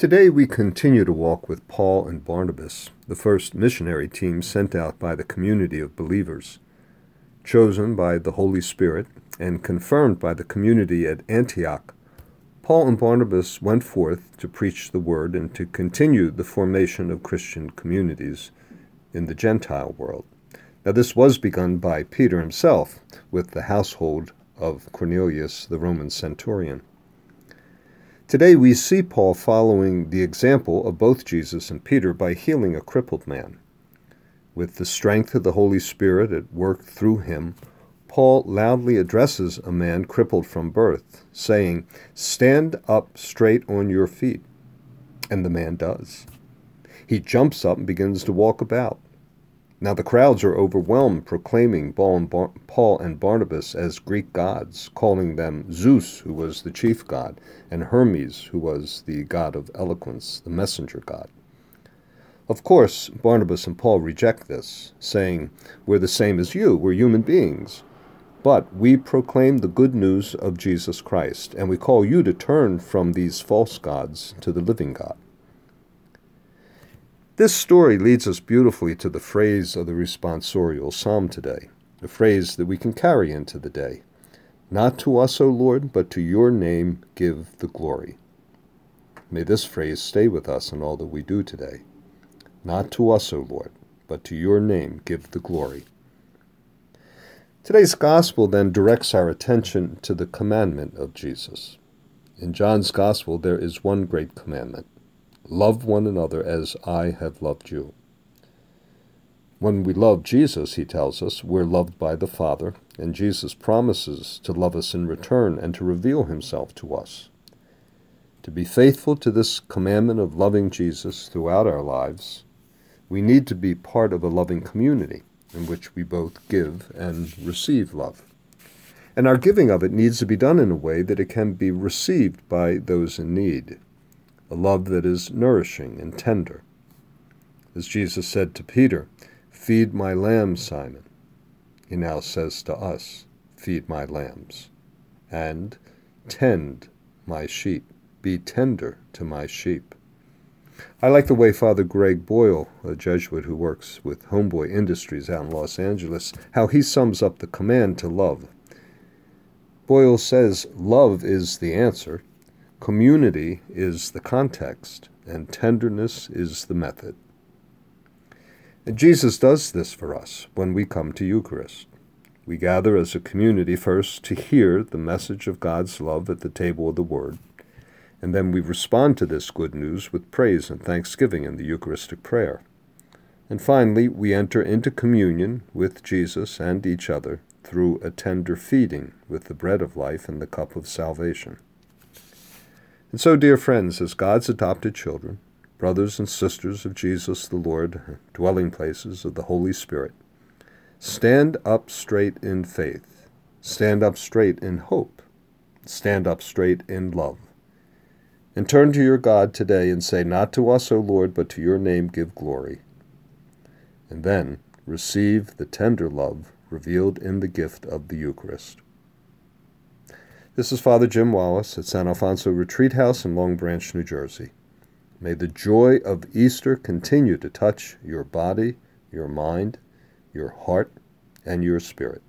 Today we continue to walk with Paul and Barnabas, the first missionary team sent out by the community of believers. Chosen by the Holy Spirit and confirmed by the community at Antioch, Paul and Barnabas went forth to preach the word and to continue the formation of Christian communities in the Gentile world. Now, this was begun by Peter himself with the household of Cornelius, the Roman centurion. Today we see Paul following the example of both Jesus and Peter by healing a crippled man. With the strength of the Holy Spirit at work through him, Paul loudly addresses a man crippled from birth, saying, Stand up straight on your feet. And the man does. He jumps up and begins to walk about. Now the crowds are overwhelmed, proclaiming Paul and Barnabas as Greek gods, calling them Zeus, who was the chief god, and Hermes, who was the god of eloquence, the messenger god. Of course, Barnabas and Paul reject this, saying, We're the same as you, we're human beings. But we proclaim the good news of Jesus Christ, and we call you to turn from these false gods to the living God. This story leads us beautifully to the phrase of the responsorial psalm today, a phrase that we can carry into the day. Not to us, O Lord, but to your name give the glory. May this phrase stay with us in all that we do today. Not to us, O Lord, but to your name give the glory. Today's gospel then directs our attention to the commandment of Jesus. In John's gospel, there is one great commandment Love one another as I have loved you. When we love Jesus, he tells us, we're loved by the Father, and Jesus promises to love us in return and to reveal himself to us. To be faithful to this commandment of loving Jesus throughout our lives, we need to be part of a loving community in which we both give and receive love. And our giving of it needs to be done in a way that it can be received by those in need a love that is nourishing and tender. As Jesus said to Peter, Feed my lambs, Simon. He now says to us, Feed my lambs. And tend my sheep. Be tender to my sheep. I like the way Father Greg Boyle, a Jesuit who works with Homeboy Industries out in Los Angeles, how he sums up the command to love. Boyle says, Love is the answer, Community is the context, and tenderness is the method. And Jesus does this for us when we come to Eucharist. We gather as a community first to hear the message of God's love at the table of the Word, and then we respond to this good news with praise and thanksgiving in the Eucharistic prayer. And finally, we enter into communion with Jesus and each other through a tender feeding with the bread of life and the cup of salvation. And so, dear friends, as God's adopted children, brothers and sisters of Jesus the Lord, dwelling places of the Holy Spirit, stand up straight in faith, stand up straight in hope, stand up straight in love. And turn to your God today and say, Not to us, O Lord, but to your name give glory. And then receive the tender love revealed in the gift of the Eucharist. This is Father Jim Wallace at San Alfonso Retreat House in Long Branch, New Jersey. May the joy of Easter continue to touch your body, your mind, your heart, and your spirit.